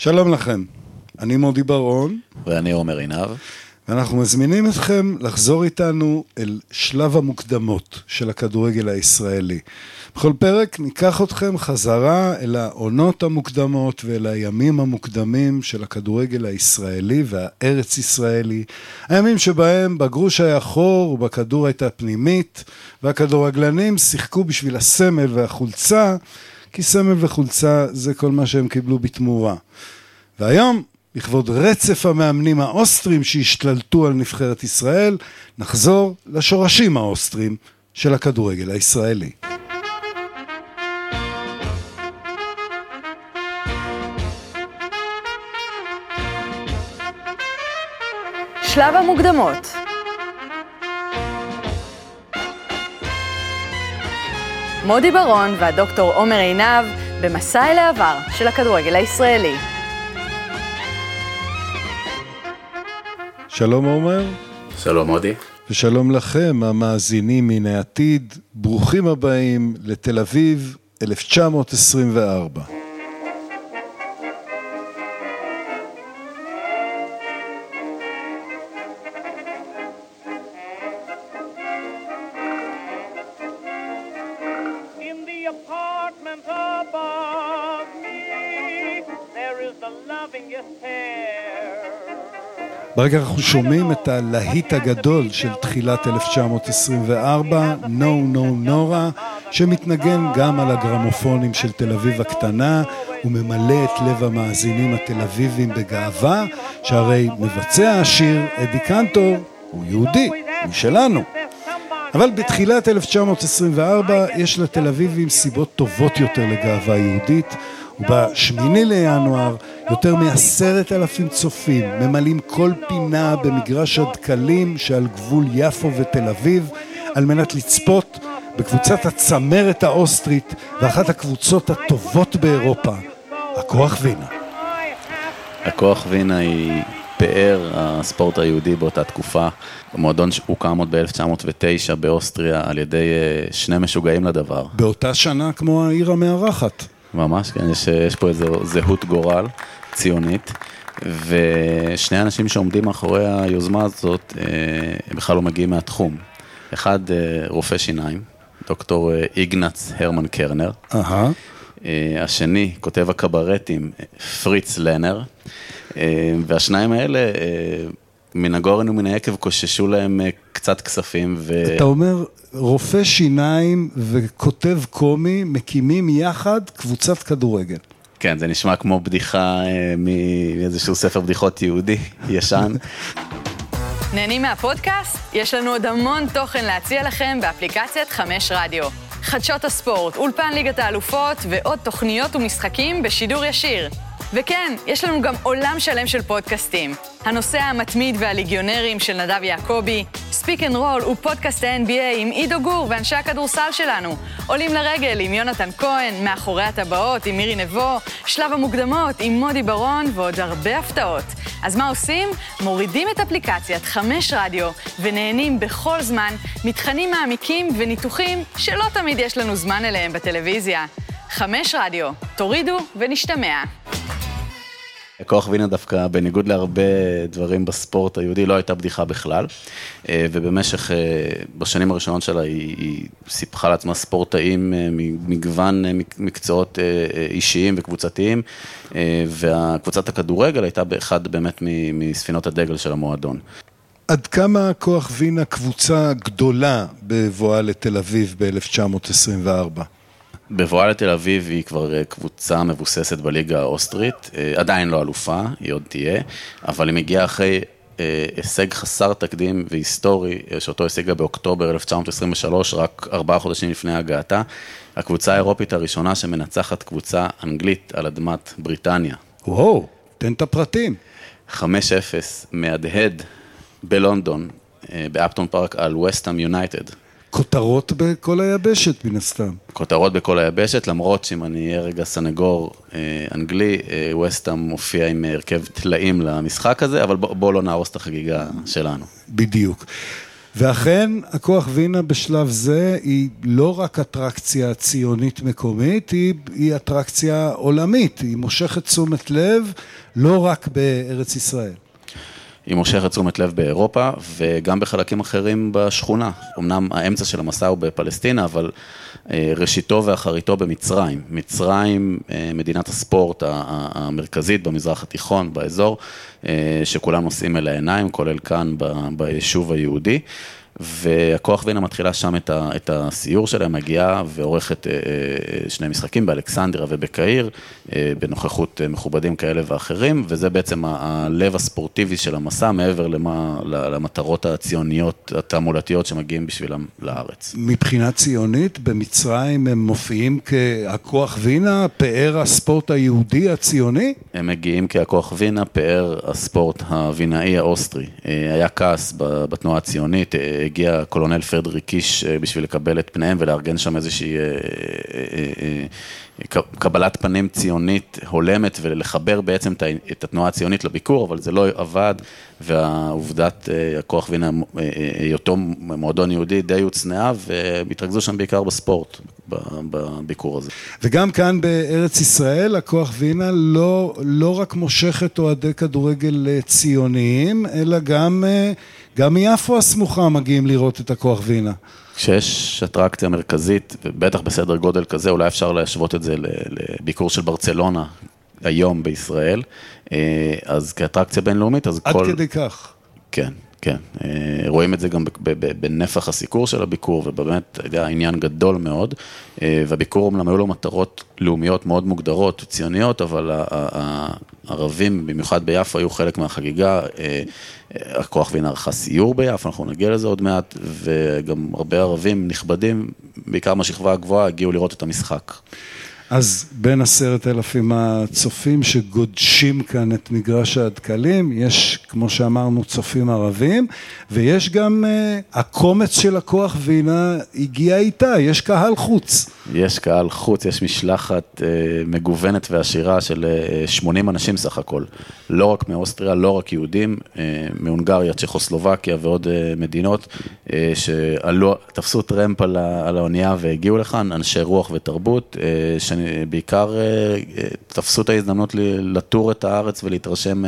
שלום לכם, אני מודי ברון, ואני עומר עינב. ואנחנו מזמינים אתכם לחזור איתנו אל שלב המוקדמות של הכדורגל הישראלי. בכל פרק ניקח אתכם חזרה אל העונות המוקדמות ואל הימים המוקדמים של הכדורגל הישראלי והארץ ישראלי. הימים שבהם בגרוש היה חור ובכדור הייתה פנימית, והכדורגלנים שיחקו בשביל הסמל והחולצה, כי סמל וחולצה זה כל מה שהם קיבלו בתמורה. והיום, לכבוד רצף המאמנים האוסטרים שהשתלטו על נבחרת ישראל, נחזור לשורשים האוסטרים של הכדורגל הישראלי. שלב המוקדמות מודי ברון והדוקטור עומר עינב במסע אל העבר של הכדורגל הישראלי. שלום עומר. שלום מודי. ושלום לכם, המאזינים מן העתיד. ברוכים הבאים לתל אביב 1924. ברגע אנחנו שומעים את הלהיט הגדול של תחילת 1924, No No Nora, שמתנגן גם על הגרמופונים של תל אביב הקטנה, וממלא את לב המאזינים התל אביבים בגאווה, שהרי מבצע השיר, אדי קנטור, הוא יהודי, הוא שלנו. אבל בתחילת 1924 יש לתל אביבים סיבות טובות יותר לגאווה יהודית, ובשמיני לינואר יותר מעשרת אלפים צופים ממלאים כל פינה במגרש הדקלים שעל גבול יפו ותל אביב על מנת לצפות בקבוצת הצמרת האוסטרית ואחת הקבוצות הטובות באירופה, הכוח וינה. הכוח וינה היא פאר הספורט היהודי באותה תקופה. המועדון הוקם עוד ב-1909 באוסטריה על ידי אה, שני משוגעים לדבר. באותה שנה כמו העיר המארחת. ממש, כן, יש, יש פה איזו זהות גורל ציונית. ושני אנשים שעומדים מאחורי היוזמה הזאת, אה, הם בכלל לא מגיעים מהתחום. אחד אה, רופא שיניים, דוקטור אה, איגנץ הרמן קרנר. אה, השני, כותב הקברטים, פריץ לנר, והשניים האלה, מן הגורן ומן היקב קוששו להם אה, קצת כספים, ו... אתה אומר, רופא שיניים וכותב קומי מקימים יחד קבוצת כדורגל. כן, זה נשמע כמו בדיחה אה, מאיזשהו ספר בדיחות יהודי ישן. נהנים מהפודקאסט? יש לנו עוד המון תוכן להציע לכם באפליקציית חמש רדיו. חדשות הספורט, אולפן ליגת האלופות ועוד תוכניות ומשחקים בשידור ישיר. וכן, יש לנו גם עולם שלם של פודקאסטים. הנוסע המתמיד והליגיונרים של נדב יעקבי, Speak and Roll ופודקאסט ה-NBA עם עידו גור ואנשי הכדורסל שלנו, עולים לרגל עם יונתן כהן, מאחורי הטבעות עם מירי נבו, שלב המוקדמות עם מודי ברון ועוד הרבה הפתעות. אז מה עושים? מורידים את אפליקציית חמש רדיו ונהנים בכל זמן מתכנים מעמיקים וניתוחים שלא תמיד יש לנו זמן אליהם בטלוויזיה. חמש רדיו, תורידו ונשתמע. כוח וינה דווקא, בניגוד להרבה דברים בספורט היהודי, לא הייתה בדיחה בכלל. אה, ובמשך, אה, בשנים הראשונות שלה, היא, היא סיפחה לעצמה ספורטאים אה, ממגוון מקצועות אישיים וקבוצתיים, וקבוצת הכדורגל הייתה באחד באמת מספינות הדגל של המועדון. עד כמה כוח וינה קבוצה גדולה בבואה לתל אביב ב-1924? בבואה לתל אביב היא כבר אה, קבוצה מבוססת בליגה האוסטרית, אה, עדיין לא אלופה, היא עוד תהיה, אבל היא מגיעה אחרי אה, הישג חסר תקדים והיסטורי, שאותו השיגה באוקטובר 1923, רק ארבעה חודשים לפני הגעתה. הקבוצה האירופית הראשונה שמנצחת קבוצה אנגלית על אדמת בריטניה. וואו, תן את הפרטים. 5-0 מהדהד בלונדון, באפטון פארק על וסטאם יונייטד. כותרות בכל היבשת, מן הסתם. כותרות בכל היבשת, למרות שאם אני אהיה רגע סנגור אה, אנגלי, אה, וסטאם מופיע עם הרכב טלאים למשחק הזה, אבל בואו בוא לא נהרוס את החגיגה שלנו. בדיוק. ואכן, הכוח וינה בשלב זה היא לא רק אטרקציה ציונית מקומית, היא, היא אטרקציה עולמית, היא מושכת תשומת לב לא רק בארץ ישראל. היא מושכת תשומת לב באירופה וגם בחלקים אחרים בשכונה. אמנם האמצע של המסע הוא בפלסטינה, אבל אה, ראשיתו ואחריתו במצרים. מצרים, אה, מדינת הספורט המרכזית במזרח התיכון, באזור, אה, שכולם נושאים אל העיניים, כולל כאן ביישוב היהודי. והכוח וינה מתחילה שם את, ה, את הסיור שלהם, מגיעה ועורכת אה, אה, שני משחקים באלכסנדריה ובקהיר, אה, בנוכחות מכובדים כאלה ואחרים, וזה בעצם הלב הספורטיבי של המסע, מעבר למה, למטרות הציוניות, התעמולתיות שמגיעים בשבילם לארץ. מבחינה ציונית, במצרים הם מופיעים כהכוח וינה, פאר הספורט היהודי הציוני? הם מגיעים כהכוח וינה, פאר הספורט הווינאי האוסטרי. היה כעס בתנועה הציונית, הגיע קולונל פרדריק קיש אה, בשביל לקבל את פניהם ולארגן שם איזושהי אה, אה, קבלת פנים ציונית הולמת ולחבר בעצם את התנועה הציונית לביקור, אבל זה לא עבד, ועובדת הכוח וינה, היותו מועדון יהודי די הוצנעה, והם התרכזו שם בעיקר בספורט, בביקור הזה. וגם כאן בארץ ישראל, הכוח וינה לא, לא רק מושכת אוהדי כדורגל ציוניים, אלא גם... גם מיפו הסמוכה מגיעים לראות את הכוח וינה. כשיש אטרקציה מרכזית, ובטח בסדר גודל כזה, אולי אפשר להשוות את זה לביקור של ברצלונה היום בישראל, אה, אז כאטרקציה בינלאומית, אז עד כל... עד כדי כך. כן, כן. אה, רואים את זה גם בנפח הסיקור של הביקור, ובאמת היה עניין גדול מאוד. אה, והביקור אומנם היו לו מטרות לאומיות מאוד מוגדרות, ציוניות, אבל הערבים, במיוחד ביפו, היו חלק מהחגיגה. הכוח וינה ערכה סיור ביפו, אנחנו נגיע לזה עוד מעט, וגם הרבה ערבים נכבדים, בעיקר מהשכבה הגבוהה, הגיעו לראות את המשחק. אז בין עשרת אלפים הצופים שגודשים כאן את מגרש הדקלים, יש, כמו שאמרנו, צופים ערבים, ויש גם uh, הקומץ של הכוח וינה הגיע איתה, יש קהל חוץ. יש קהל חוץ, יש משלחת uh, מגוונת ועשירה של uh, אה, 80 אנשים סך הכל. לא רק מאוסטריה, לא רק יהודים, uh, מהונגריה, צ'כוסלובקיה ועוד uh, מדינות, uh, שעלו, תפסו טרמפ על, על האונייה והגיעו לכאן, אנשי רוח ותרבות, uh, שבעיקר אה, אה, תפסו את ההזדמנות לטור את הארץ ולהתרשם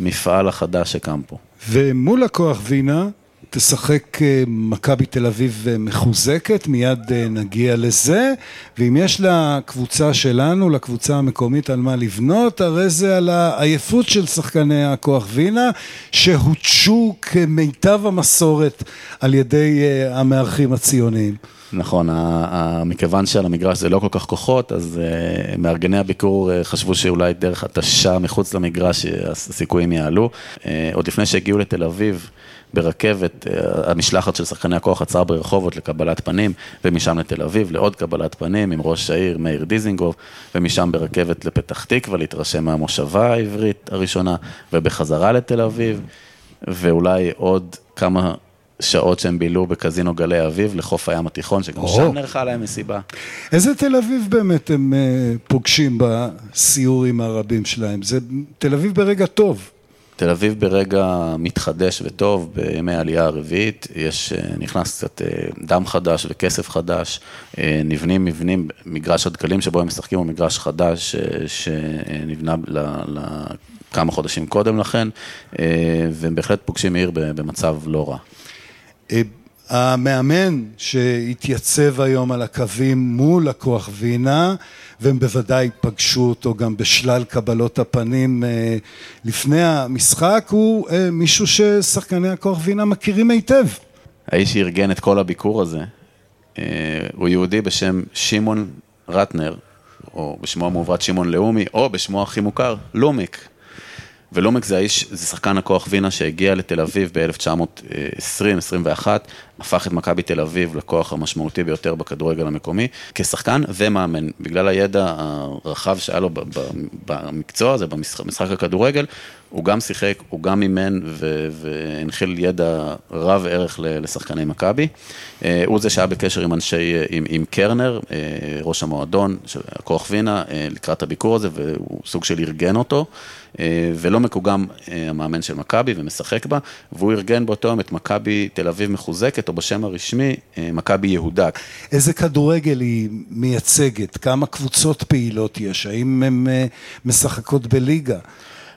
מהמפעל החדש שקם פה. ומול הכוח וינה תשחק אה, מכבי תל אביב מחוזקת, מיד נגיע לזה, ואם יש לקבוצה שלנו, לקבוצה המקומית על מה לבנות, הרי זה על העייפות של שחקני הכוח וינה, שהותשו כמיטב המסורת על ידי המארחים הציוניים. נכון, מכיוון שעל המגרש זה לא כל כך כוחות, אז אה, מארגני הביקור אה, חשבו שאולי דרך התשה מחוץ למגרש אה, הסיכויים יעלו. עוד לפני שהגיעו לתל אביב, ברכבת, המשלחת של שחקני הכוח עצרה ברחובות לקבלת פנים, ומשם לתל אביב לעוד קבלת פנים עם ראש העיר מאיר דיזינגוף, ומשם ברכבת לפתח תקווה להתרשם מהמושבה העברית הראשונה, ובחזרה לתל אביב, ואולי עוד כמה שעות שהם בילו בקזינו גלי אביב לחוף הים התיכון, שגם שם נערכה להם מסיבה. איזה תל אביב באמת הם אה, פוגשים בסיורים הרבים שלהם? זה תל אביב ברגע טוב. תל אביב ברגע מתחדש וטוב, בימי העלייה הרביעית, יש, אה, נכנס קצת אה, דם חדש וכסף חדש, נבנים מבנים, מגרש הדקלים שבו הם משחקים הוא מגרש חדש שנבנה לכמה חודשים קודם לכן, והם בהחלט פוגשים עיר במצב לא רע. אה, המאמן שהתייצב היום על הקווים מול הכוח וינה, והם בוודאי פגשו אותו גם בשלל קבלות הפנים אה, לפני המשחק, הוא אה, מישהו ששחקני הכוח וינה מכירים היטב. האיש שארגן את כל הביקור הזה, הוא יהודי בשם שמעון רטנר, או בשמו המעוברת שמעון לאומי, או בשמו הכי מוכר, לומיק. ולומק זה האיש, זה שחקן הכוח וינה שהגיע לתל אביב ב-1920-21, הפך את מכבי תל אביב לכוח המשמעותי ביותר בכדורגל המקומי, כשחקן ומאמן. בגלל הידע הרחב שהיה לו במקצוע הזה, במשחק הכדורגל, הוא גם שיחק, הוא גם אימן והנחיל ידע רב ערך לשחקני מכבי. אה, הוא זה שהיה בקשר עם אנשי, עם, עם קרנר, אה, ראש המועדון של הכוח וינה, אה, לקראת הביקור הזה, והוא סוג של ארגן אותו. ולא מקוגם המאמן של מכבי ומשחק בה, והוא ארגן באותו יום את מכבי תל אביב מחוזקת, או בשם הרשמי, מכבי יהודה. איזה כדורגל היא מייצגת? כמה קבוצות פעילות יש? האם הן משחקות בליגה?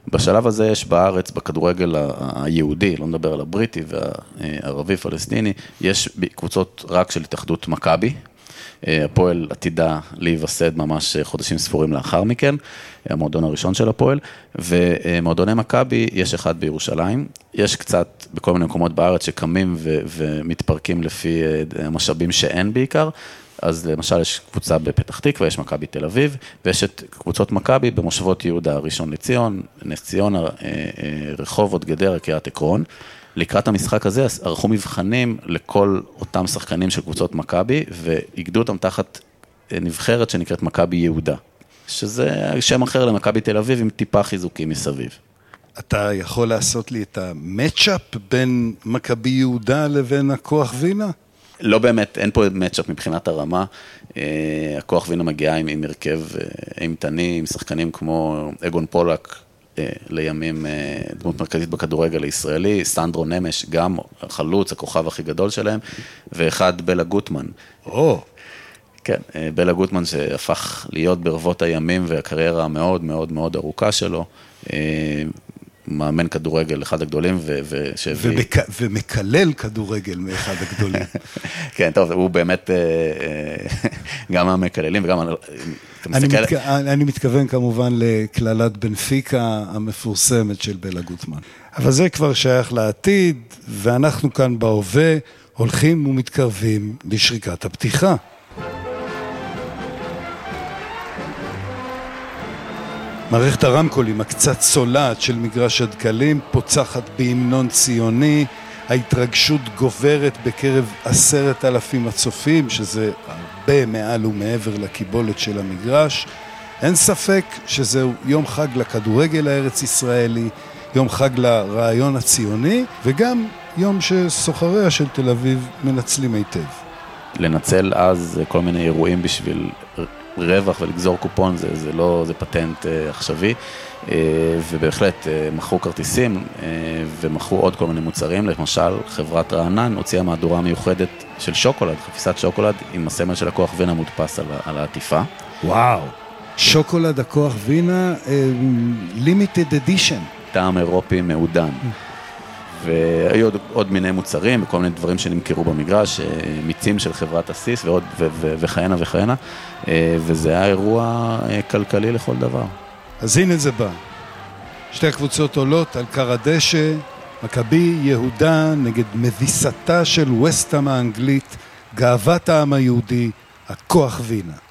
בשלב הזה יש בארץ, בכדורגל היהודי, לא נדבר על הבריטי והערבי-פלסטיני, יש קבוצות רק של התאחדות מכבי. הפועל עתידה להיווסד ממש חודשים ספורים לאחר מכן, המועדון הראשון של הפועל, ומועדוני מכבי, יש אחד בירושלים, יש קצת בכל מיני מקומות בארץ שקמים ו- ומתפרקים לפי המשאבים שאין בעיקר, אז למשל יש קבוצה בפתח תקווה, יש מכבי תל אביב, ויש את קבוצות מכבי במושבות יהודה, ראשון לציון, נס ציונה, אה, אה, רחובות, גדרה, קריית עקרון. לקראת המשחק הזה ערכו מבחנים לכל אותם שחקנים של קבוצות מכבי, ואיגדו אותם תחת אה, נבחרת שנקראת מכבי יהודה, שזה שם אחר למכבי תל אביב עם טיפה חיזוקים מסביב. אתה יכול לעשות לי את המצ'אפ בין מכבי יהודה לבין הכוח וינה? לא באמת, אין פה מצ'אפ מבחינת הרמה. אה, הכוח וינה מגיעה עם, עם הרכב אה, אימתני, עם שחקנים כמו אגון פולק, לימים דמות מרכזית בכדורגל הישראלי, סנדרו נמש, גם החלוץ, הכוכב הכי גדול שלהם, ואחד בלה גוטמן. או. כן, בלה גוטמן שהפך להיות ברבות הימים והקריירה המאוד מאוד מאוד ארוכה שלו. מאמן כדורגל, אחד הגדולים, ושהביא... ומק... ומקלל כדורגל מאחד הגדולים. כן, טוב, הוא באמת אה, אה, גם המקללים וגם... אני, מתכ... אני מתכוון כמובן לקללת בנפיקה המפורסמת של בלה גוטמן. אבל זה כבר שייך לעתיד, ואנחנו כאן בהווה הולכים ומתקרבים לשריקת הפתיחה. מערכת הרמקולים הקצת צולעת של מגרש הדקלים פוצחת בהמנון ציוני, ההתרגשות גוברת בקרב עשרת אלפים הצופים, שזה הרבה מעל ומעבר לקיבולת של המגרש. אין ספק שזהו יום חג לכדורגל הארץ-ישראלי, יום חג לרעיון הציוני, וגם יום שסוחריה של תל אביב מנצלים היטב. לנצל אז כל מיני אירועים בשביל רווח ולגזור קופון זה, זה לא, זה פטנט uh, עכשווי, uh, ובהחלט uh, מכרו כרטיסים uh, ומכרו עוד כל מיני מוצרים, למשל חברת רענן הוציאה מהדורה מיוחדת של שוקולד, חפיסת שוקולד עם הסמל של הכוח וינה מודפס על, על העטיפה. וואו, שוקולד הכוח וינה, לימיטד אדישן. טעם אירופי מעודן. והיו עוד, עוד מיני מוצרים וכל מיני דברים שנמכרו במגרש, אה, מיצים של חברת הסיס ועוד, ו, ו, וכהנה וכהנה, אה, וזה היה אירוע אה, כלכלי לכל דבר. אז הנה זה בא. שתי הקבוצות עולות על כר הדשא, מכבי יהודה נגד מביסתה של וסטאם האנגלית, גאוות העם היהודי, הכוח וינה.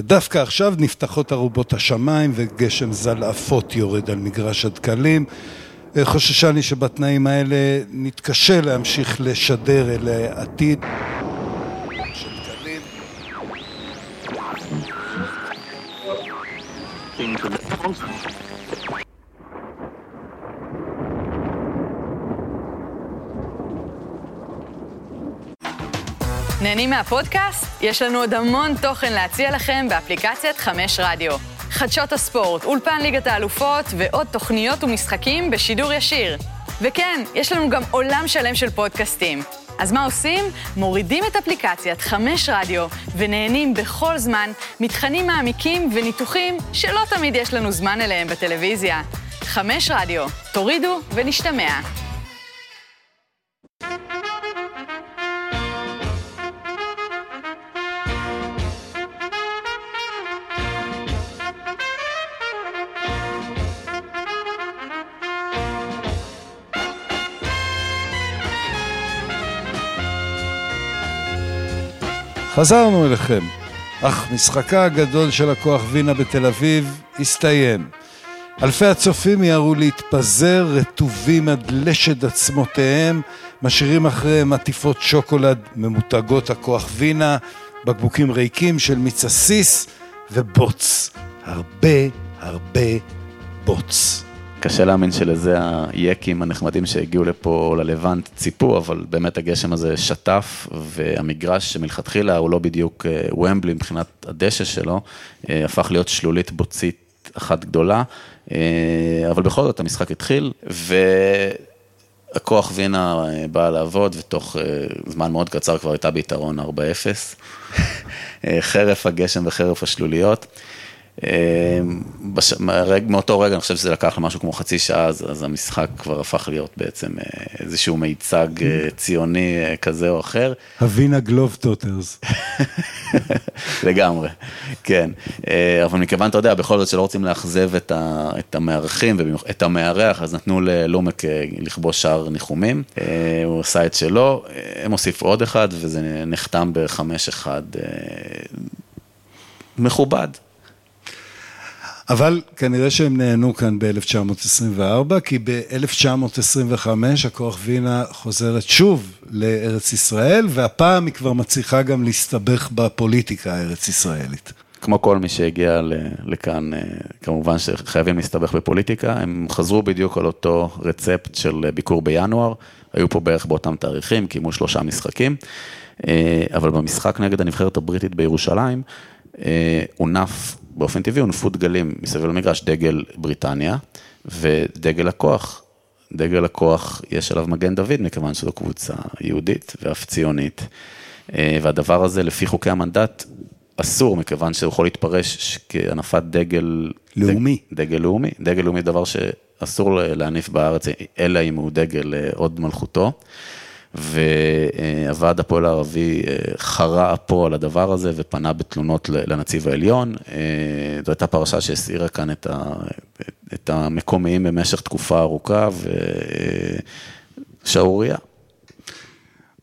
ודווקא עכשיו נפתחות ארובות השמיים וגשם זלעפות יורד על מגרש הדקלים. חוששני שבתנאים האלה נתקשה להמשיך לשדר אל העתיד. נהנים מהפודקאסט? יש לנו עוד המון תוכן להציע לכם באפליקציית חמש רדיו. חדשות הספורט, אולפן ליגת האלופות ועוד תוכניות ומשחקים בשידור ישיר. וכן, יש לנו גם עולם שלם של פודקאסטים. אז מה עושים? מורידים את אפליקציית חמש רדיו ונהנים בכל זמן מתכנים מעמיקים וניתוחים שלא תמיד יש לנו זמן אליהם בטלוויזיה. חמש רדיו, תורידו ונשתמע. חזרנו אליכם, אך משחקה הגדול של הכוח וינה בתל אביב הסתיים. אלפי הצופים יערו להתפזר רטובים עד לשד עצמותיהם משאירים אחריהם עטיפות שוקולד ממותגות הכוח וינה, בקבוקים ריקים של מיץ עסיס ובוץ. הרבה הרבה בוץ. קשה להאמין שלזה היקים הנחמדים שהגיעו לפה ללבנט ציפו, אבל באמת הגשם הזה שטף, והמגרש שמלכתחילה הוא לא בדיוק אה, ומבלי מבחינת הדשא שלו, אה, הפך להיות שלולית בוצית אחת גדולה, אה, אבל בכל זאת המשחק התחיל, והכוח וינה בא לעבוד, ותוך זמן מאוד קצר כבר הייתה ביתרון 4-0, חרף הגשם וחרף השלוליות. אמ, בש... מאותו רגע אני חושב שזה לקח למשהו כמו חצי שעה, אז, אז המשחק כבר הפך להיות בעצם אה, איזשהו מיצג אה, ציוני אה, כזה או אחר. הווינה גלוב טוטרס. לגמרי, כן. אבל מכיוון, אתה יודע, בכל זאת שלא רוצים לאכזב את, ה... את המארחים ואת המארח, אז נתנו ללומק לכבוש שער ניחומים. הוא עשה את שלו, הם הוסיפו עוד אחד, וזה נחתם בחמש אחד מכובד. אבל כנראה שהם נהנו כאן ב-1924, כי ב-1925 הכוח וינה חוזרת שוב לארץ ישראל, והפעם היא כבר מצליחה גם להסתבך בפוליטיקה הארץ-ישראלית. כמו כל מי שהגיע לכאן, אה, כמובן שחייבים להסתבך בפוליטיקה, הם חזרו בדיוק על אותו רצפט של ביקור בינואר, היו פה בערך באותם תאריכים, קיימו שלושה משחקים, אה, אבל במשחק נגד הנבחרת הבריטית בירושלים, אה, הונף באופן טבעי הונפו דגלים מסביב למגרש, דגל בריטניה ודגל הכוח. דגל הכוח, יש עליו מגן דוד, מכיוון שזו קבוצה יהודית ואף ציונית. אה, והדבר הזה, לפי חוקי המנדט, אסור, מכיוון שהוא יכול להתפרש כהנפת דגל... לאומי. דג, דגל לאומי. דגל לאומי דבר שאסור להניף בארץ, אלא אם הוא דגל אה, עוד מלכותו. והוועד הפועל הערבי אה, חרה אפו על הדבר הזה ופנה בתלונות לנציב העליון. אה, זו הייתה פרשה שהסעירה כאן את, ה, את המקומיים במשך תקופה ארוכה ושערורייה.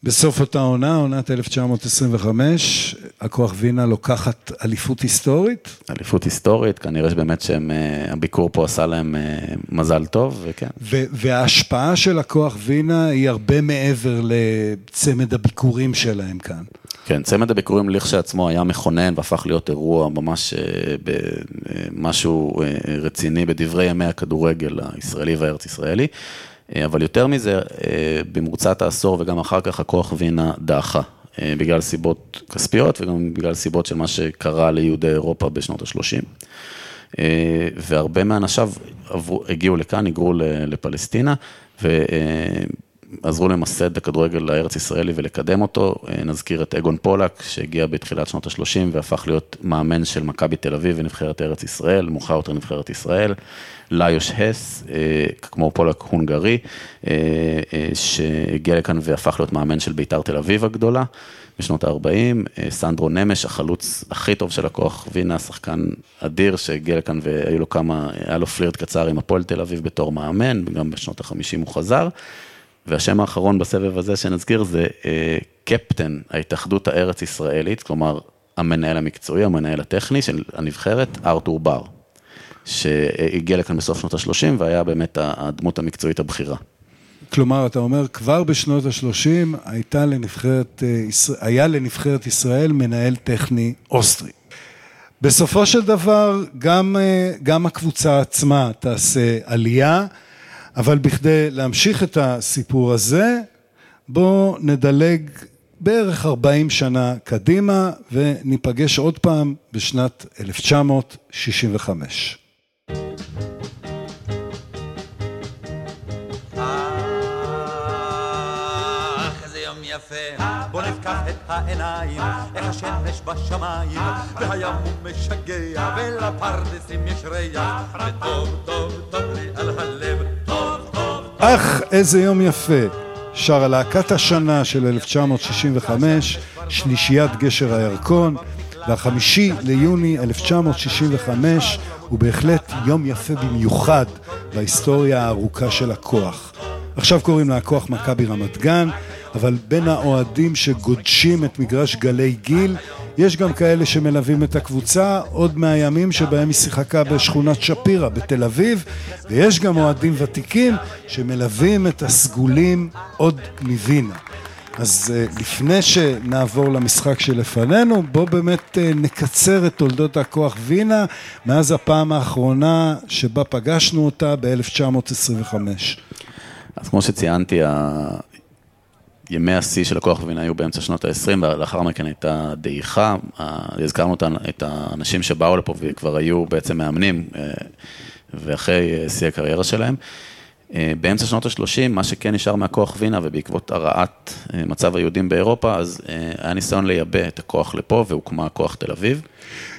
בסוף אותה עונה, עונת 1925, הכוח וינה לוקחת אליפות היסטורית? אליפות היסטורית, כנראה שבאמת שהביקור פה עשה להם אה, מזל טוב, וכן. וההשפעה של הכוח וינה היא הרבה מעבר לצמד הביקורים שלהם כאן. כן, צמד הביקורים לכשעצמו היה מכונן והפך להיות אירוע ממש אה, משהו אה, רציני בדברי ימי הכדורגל הישראלי והארץ ישראלי. אה, אבל יותר מזה, אה, במרוצת העשור וגם אחר כך הכוח וינה דעכה, אה, בגלל סיבות כספיות וגם בגלל סיבות של מה שקרה ליהודי אירופה בשנות ה-30. והרבה מאנשיו הגיעו לכאן, היגרו לפלסטינה, ועזרו למסד את הכדורגל לארץ ישראלי ולקדם אותו. נזכיר את אגון פולק, שהגיע בתחילת שנות ה-30 והפך להיות מאמן של מכבי תל אביב ונבחרת ארץ ישראל, מאוחר יותר נבחרת ישראל. ליוש הס, אה, כמו פולק הונגרי, אה, אה, שהגיע לכאן והפך להיות מאמן של בית"ר תל אביב הגדולה בשנות ה-40, סנדרו נמש, החלוץ הכי טוב של הכוח וינה, שחקן אדיר שהגיע לכאן והיו לו כמה, היה לו פלירט קצר עם הפועל תל אביב בתור מאמן, וגם בשנות ה-50 הוא חזר. והשם האחרון בסבב הזה שנזכיר זה קפטן ההתאחדות הארץ ישראלית, כלומר המנהל המקצועי, המנהל הטכני של הנבחרת, ארתור בר. שהגיע לכאן בסוף שנות ה-30 והיה באמת הדמות המקצועית הבכירה. כלומר, אתה אומר, כבר בשנות ה-30 הייתה לנבחרת, אה, היה לנבחרת ישראל מנהל טכני אוסטרי. בסופו של דבר, גם, אה, גם הקבוצה עצמה תעשה עלייה, אבל בכדי להמשיך את הסיפור הזה, בואו נדלג בערך 40 שנה קדימה וניפגש עוד פעם בשנת 1965. בוא נפקח את העיניים, איך השמש בשמיים, והים הוא משגע, ולפרדסים יש ריח, וטוב טוב טוב לי על הלב, טוב טוב אך, איזה יום יפה. שרה להקת השנה של 1965, שלישיית גשר הירקון, והחמישי ליוני 1965 הוא בהחלט יום יפה במיוחד בהיסטוריה הארוכה של הכוח. עכשיו קוראים לה הכוח מכבי רמת גן, אבל בין האוהדים שגודשים את מגרש גלי גיל, יש גם כאלה שמלווים את הקבוצה עוד מהימים שבהם היא שיחקה בשכונת שפירא בתל אביב, ויש גם אוהדים ותיקים שמלווים את הסגולים עוד מווינה. אז אה, לפני שנעבור למשחק שלפנינו, בואו באמת אה, נקצר את תולדות הכוח וינה מאז הפעם האחרונה שבה פגשנו אותה ב-1925. אז כמו שציינתי, ימי השיא של הכוח וינה היו באמצע שנות ה-20, ולאחר מכן הייתה דעיכה. הזכרנו את האנשים שבאו לפה וכבר היו בעצם מאמנים, אה, ואחרי שיא הקריירה שלהם. אה, באמצע שנות ה-30, מה שכן נשאר מהכוח וינה, ובעקבות הרעת אה, מצב היהודים באירופה, אז אה, היה ניסיון לייבא את הכוח לפה, והוקמה כוח תל אביב.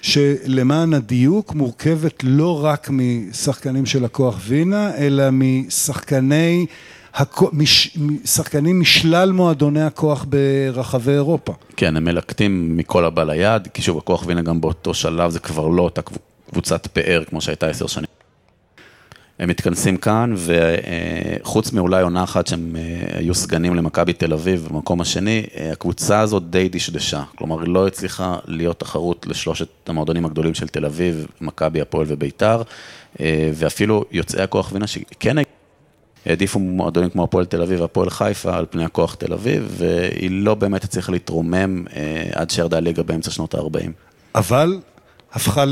שלמען הדיוק מורכבת לא רק משחקנים של הכוח וינה, אלא משחקני... שחקנים משלל מועדוני הכוח ברחבי אירופה. כן, הם מלקטים מכל הבא ליד, כי שוב, הכוח וינה גם באותו שלב זה כבר לא אותה קבוצת פאר כמו שהייתה עשר שנים. הם מתכנסים כאן, וחוץ מאולי עונה אחת שהם אה, היו סגנים למכבי תל אביב במקום השני, אה, הקבוצה הזאת די דשדשה. כלומר, היא לא הצליחה להיות תחרות לשלושת המועדונים הגדולים של תל אביב, מכבי, הפועל וביתר, אה, ואפילו יוצאי הכוח וינה שכן העדיפו מועדונים כמו הפועל תל אביב והפועל חיפה על פני הכוח תל אביב, והיא לא באמת הצליחה להתרומם עד שירדה הליגה באמצע שנות ה-40. אבל הפכה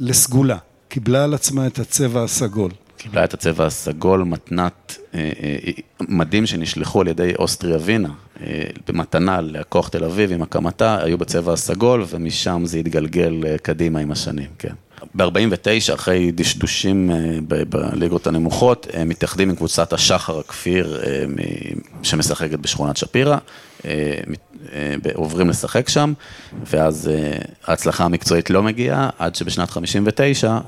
לסגולה, קיבלה על עצמה את הצבע הסגול. קיבלה את הצבע הסגול, מתנת, אה, אה, מדים שנשלחו על ידי אוסטריה וינה, אה, במתנה לכוח תל אביב עם הקמתה, היו בצבע הסגול, ומשם זה התגלגל קדימה עם השנים, כן. ב-49, אחרי דשדושים בליגות הנמוכות, הם מתאחדים עם קבוצת השחר הכפיר שמשחקת בשכונת שפירא, עוברים לשחק שם, ואז ההצלחה המקצועית לא מגיעה, עד שבשנת 59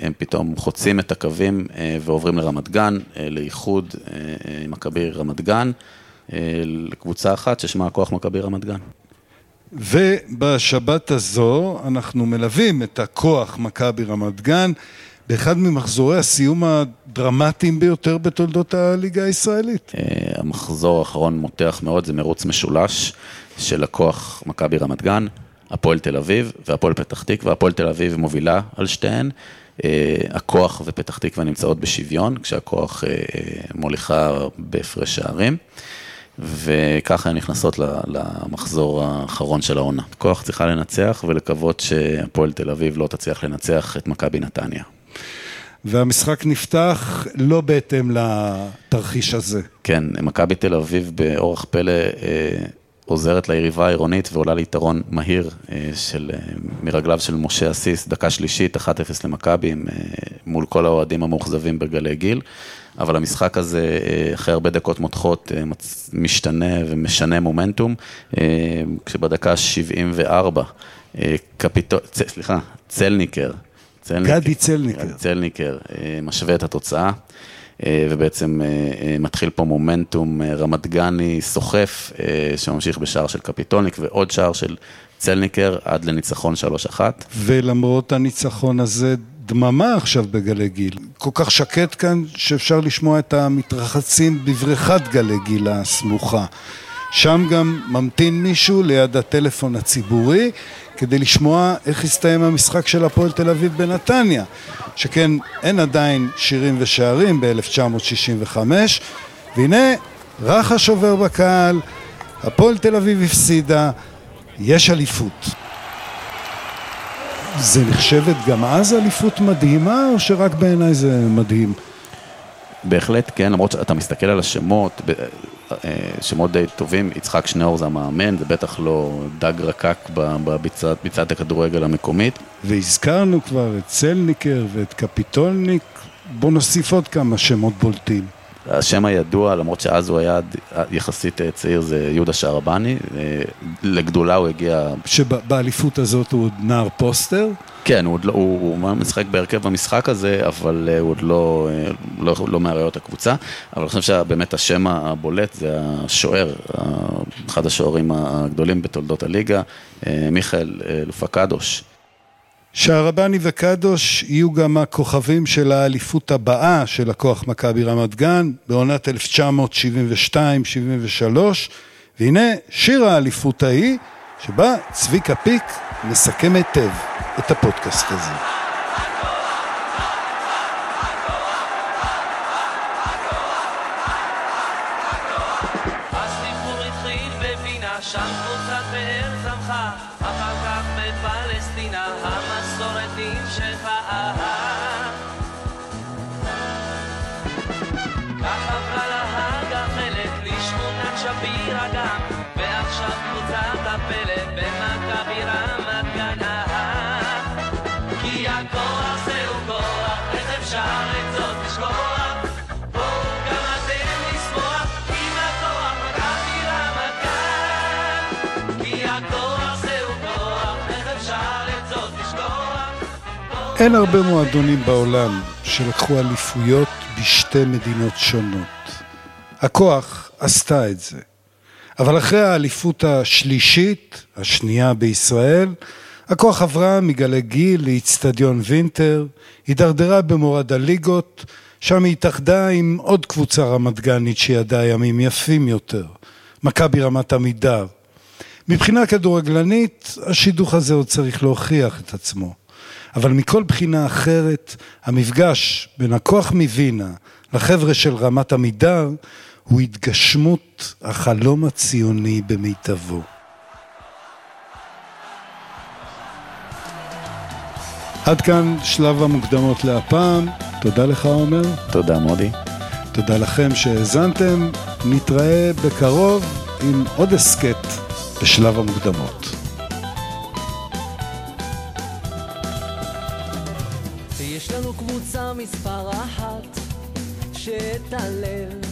הם פתאום חוצים את הקווים ועוברים לרמת גן, לאיחוד מכבי רמת גן, לקבוצה אחת ששמה הכוח מכבי רמת גן. ובשבת הזו אנחנו מלווים את הכוח מכבי רמת גן באחד ממחזורי הסיום הדרמטיים ביותר בתולדות הליגה הישראלית. אה, המחזור האחרון מותח מאוד, זה מרוץ משולש של הכוח מכבי רמת גן, הפועל תל אביב והפועל פתח תקווה. הפועל תל אביב מובילה על שתיהן, אה, הכוח ופתח תקווה נמצאות בשוויון, כשהכוח אה, מוליכה בהפרש שערים. וככה הן נכנסות למחזור האחרון של העונה. כוח צריכה לנצח ולקוות שהפועל תל אביב לא תצליח לנצח את מכבי נתניה. והמשחק נפתח לא בהתאם לתרחיש הזה. כן, מכבי תל אביב באורח פלא אה, עוזרת ליריבה העירונית ועולה ליתרון מהיר אה, של, אה, מרגליו של משה אסיס, דקה שלישית, 1-0 למכבי, אה, מול כל האוהדים המאוכזבים בגלי גיל. אבל המשחק הזה, אחרי הרבה דקות מותחות, משתנה ומשנה מומנטום, כשבדקה 74, קפיטול, סליחה, צלניקר, גדי צלניקר. גדי צלניקר משווה את התוצאה. ובעצם מתחיל פה מומנטום רמת גני סוחף, שממשיך בשער של קפיטולניק ועוד שער של צלניקר עד לניצחון 3-1. ולמרות הניצחון הזה, דממה עכשיו בגלי גיל. כל כך שקט כאן שאפשר לשמוע את המתרחצים בבריכת גלי גיל הסמוכה. שם גם ממתין מישהו ליד הטלפון הציבורי כדי לשמוע איך הסתיים המשחק של הפועל תל אביב בנתניה. שכן אין עדיין שירים ושערים ב-1965, והנה רחש עובר בקהל, הפועל תל אביב הפסידה, יש אליפות. זה נחשבת גם אז אליפות מדהימה, או שרק בעיניי זה מדהים? בהחלט כן, למרות שאתה מסתכל על השמות, שמות די טובים, יצחק שניאור זה המאמן, זה בטח לא דג רקק בביצת הכדורגל המקומית. והזכרנו כבר את צלניקר ואת קפיטולניק, בוא נוסיף עוד כמה שמות בולטים. השם הידוע, למרות שאז הוא היה יחסית צעיר, זה יהודה שערבני, לגדולה הוא הגיע... שבאליפות הזאת הוא עוד נער פוסטר? כן, הוא, לא, הוא, הוא משחק בהרכב במשחק הזה, אבל הוא עוד לא, לא, לא מאריות הקבוצה. אבל אני חושב שבאמת השם הבולט זה השוער, אחד השוערים הגדולים בתולדות הליגה, מיכאל לופקדוש. שהרבני וקדוש יהיו גם הכוכבים של האליפות הבאה של הכוח מכבי רמת גן בעונת 1972-73 והנה שיר האליפות ההיא שבה צביקה פיק מסכם היטב את הפודקאסט הזה. גם, ועכשיו קבוצת הפלא במכבי רמת גן. כי הכוח זהו כוח, איך אפשר את זאת לשכוח? בואו גם אתם לשמוח, עם הכוח מכבי רמת גן. כי הכוח זהו כוח, איך אפשר את זאת לשכוח? אין הרבה מועדונים בעולם שלקחו אליפויות בשתי מדינות שונות. הכוח עשתה את זה. אבל אחרי האליפות השלישית, השנייה בישראל, הכוח עברה מגלי גיל לאיצטדיון וינטר, הידרדרה במורד הליגות, שם היא התאחדה עם עוד קבוצה רמת גנית שידעה ימים יפים יותר, מכבי רמת עמידר. מבחינה כדורגלנית, השידוך הזה עוד צריך להוכיח את עצמו. אבל מכל בחינה אחרת, המפגש בין הכוח מווינה לחבר'ה של רמת עמידר הוא התגשמות החלום הציוני במיטבו. עד כאן שלב המוקדמות להפעם. תודה לך עומר, תודה מודי. תודה לכם שהאזנתם. נתראה בקרוב עם עוד הסכת בשלב המוקדמות. יש לנו קבוצה מספר אחת, שאת הלב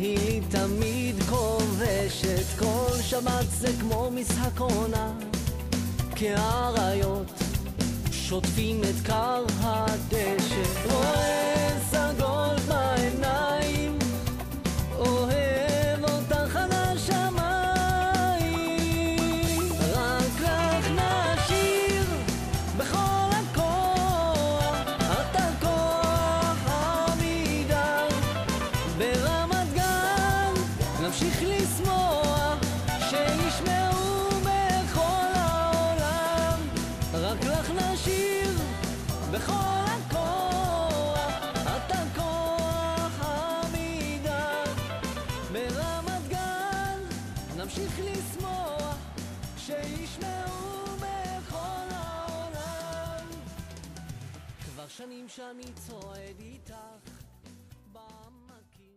היא תמיד כובשת. כל שבת זה כמו משחק עונה, כאריות שוטפים את קר הדשא. רואה שנים שאני צועד איתך